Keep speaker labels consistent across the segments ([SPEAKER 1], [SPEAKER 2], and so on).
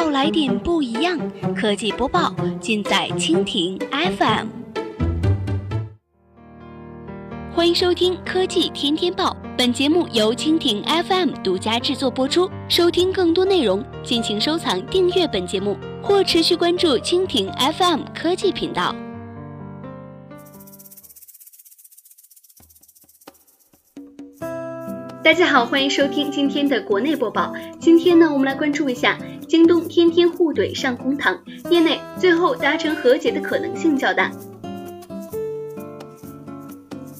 [SPEAKER 1] 要来点不一样，科技播报尽在蜻蜓 FM。欢迎收听科技天天报，本节目由蜻蜓 FM 独家制作播出。收听更多内容，敬请收藏订阅本节目或持续关注蜻蜓 FM 科技频道。
[SPEAKER 2] 大家好，欢迎收听今天的国内播报。今天呢，我们来关注一下京东天天互怼上公堂，业内最后达成和解的可能性较大。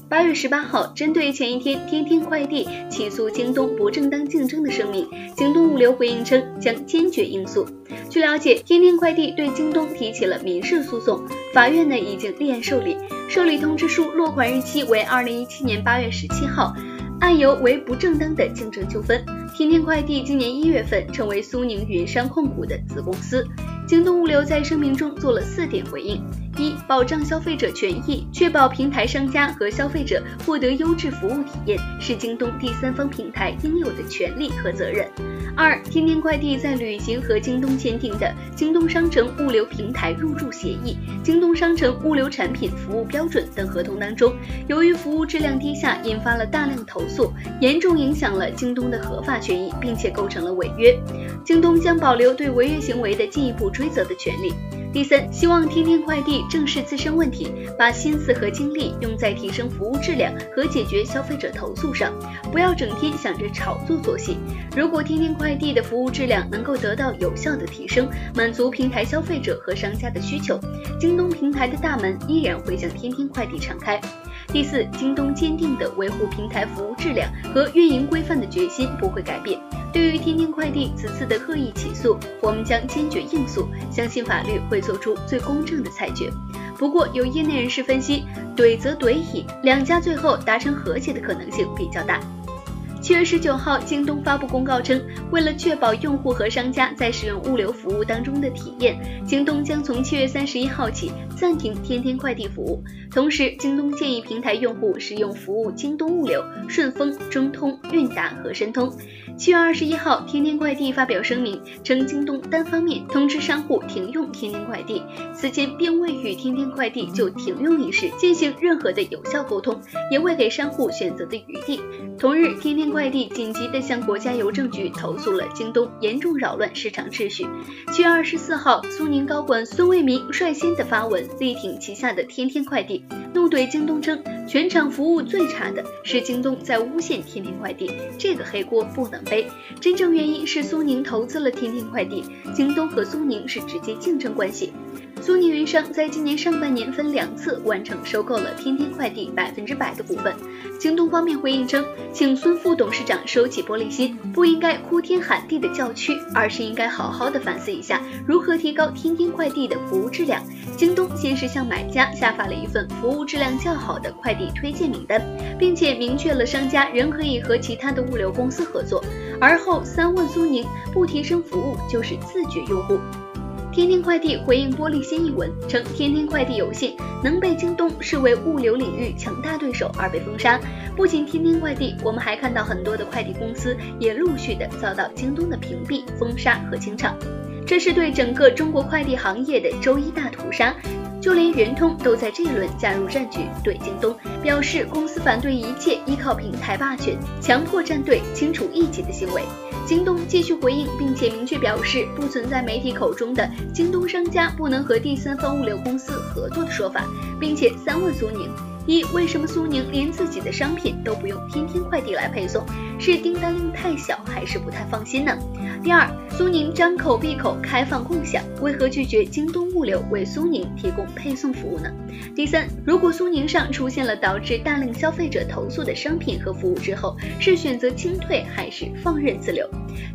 [SPEAKER 2] 八月十八号，针对前一天天天快递起诉京东不正当竞争的声明，京东物流回应称将坚决应诉。据了解，天天快递对京东提起了民事诉讼，法院呢已经立案受理，受理通知书落款日期为二零一七年八月十七号。案由为不正当的竞争纠纷。天天快递今年一月份成为苏宁云商控股的子公司。京东物流在声明中做了四点回应：一、保障消费者权益，确保平台商家和消费者获得优质服务体验，是京东第三方平台应有的权利和责任。二、天天快递在履行和京东签订的京东商城物流平台入驻协议、京东商城物流产品服务标准等合同当中，由于服务质量低下，引发了大量投诉，严重影响了京东的合法权益，并且构成了违约。京东将保留对违约行为的进一步追责的权利。第三，希望天天快递正视自身问题，把心思和精力用在提升服务质量和解决消费者投诉上，不要整天想着炒作做戏。如果天天快递的服务质量能够得到有效的提升，满足平台消费者和商家的需求，京东平台的大门依然会向天天快递敞开。第四，京东坚定的维护平台服务质量和运营规范的决心不会改变。对于天天快递此次的恶意起诉，我们将坚决应诉，相信法律会做出最公正的裁决。不过，有业内人士分析，怼则怼矣，两家最后达成和解的可能性比较大。七月十九号，京东发布公告称，为了确保用户和商家在使用物流服务当中的体验，京东将从七月三十一号起暂停天天快递服务。同时，京东建议平台用户使用服务京东物流、顺丰、中通、韵达和申通。七月二十一号，天天快递发表声明称，京东单方面通知商户停用天天快递，此前并未与天天快递就停用一事进行任何的有效沟通，也未给商户选择的余地。同日，天天快递紧急地向国家邮政局投诉了京东严重扰乱市场秩序。七月二十四号，苏宁高管孙卫民率先的发文力挺旗下的天天快递，怒怼京东称，全场服务最差的是京东在诬陷天天快递，这个黑锅不能背。真正原因是苏宁投资了天天快递，京东和苏宁是直接竞争关系。苏宁云商在今年上半年分两次完成收购了天天快递百分之百的股份。京东方面回应称，请孙副董事长收起玻璃心，不应该哭天喊地的叫屈，而是应该好好的反思一下如何提高天天快递的服务质量。京东先是向买家下发了一份服务质量较好的快递推荐名单，并且明确了商家仍可以和其他的物流公司合作，而后三问苏宁，不提升服务就是自掘用户。天天快递回应玻璃心一文称，天天快递有幸能被京东视为物流领域强大对手而被封杀。不仅天天快递，我们还看到很多的快递公司也陆续的遭到京东的屏蔽、封杀和清场，这是对整个中国快递行业的周一大屠杀。就连圆通都在这一轮加入战局，对京东表示公司反对一切依靠平台霸权、强迫战队、清除异己的行为。京东继续回应，并且明确表示不存在媒体口中的京东商家不能和第三方物流公司合作的说法，并且三问苏宁。一、为什么苏宁连自己的商品都不用天天快递来配送？是订单量太小，还是不太放心呢？第二，苏宁张口闭口开放共享，为何拒绝京东物流为苏宁提供配送服务呢？第三，如果苏宁上出现了导致大量消费者投诉的商品和服务之后，是选择清退还是放任自流？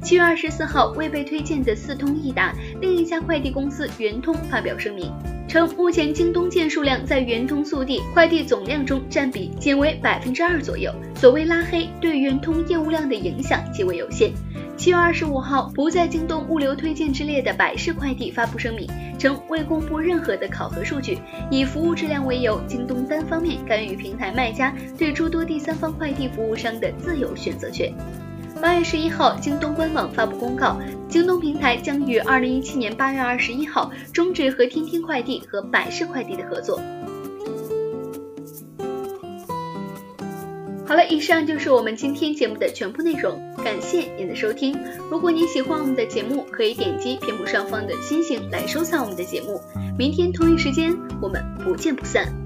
[SPEAKER 2] 七月二十四号，未被推荐的四通一达另一家快递公司圆通发表声明。称目前京东件数量在圆通速递快递总量中占比仅为百分之二左右，所谓拉黑对圆通业务量的影响极为有限。七月二十五号，不在京东物流推荐之列的百世快递发布声明，称未公布任何的考核数据，以服务质量为由，京东单方面干预平台卖家对诸多第三方快递服务商的自由选择权。八月十一号，京东官网发布公告。京东平台将于二零一七年八月二十一号终止和天天快递和百世快递的合作。好了，以上就是我们今天节目的全部内容，感谢您的收听。如果您喜欢我们的节目，可以点击屏幕上方的星星来收藏我们的节目。明天同一时间，我们不见不散。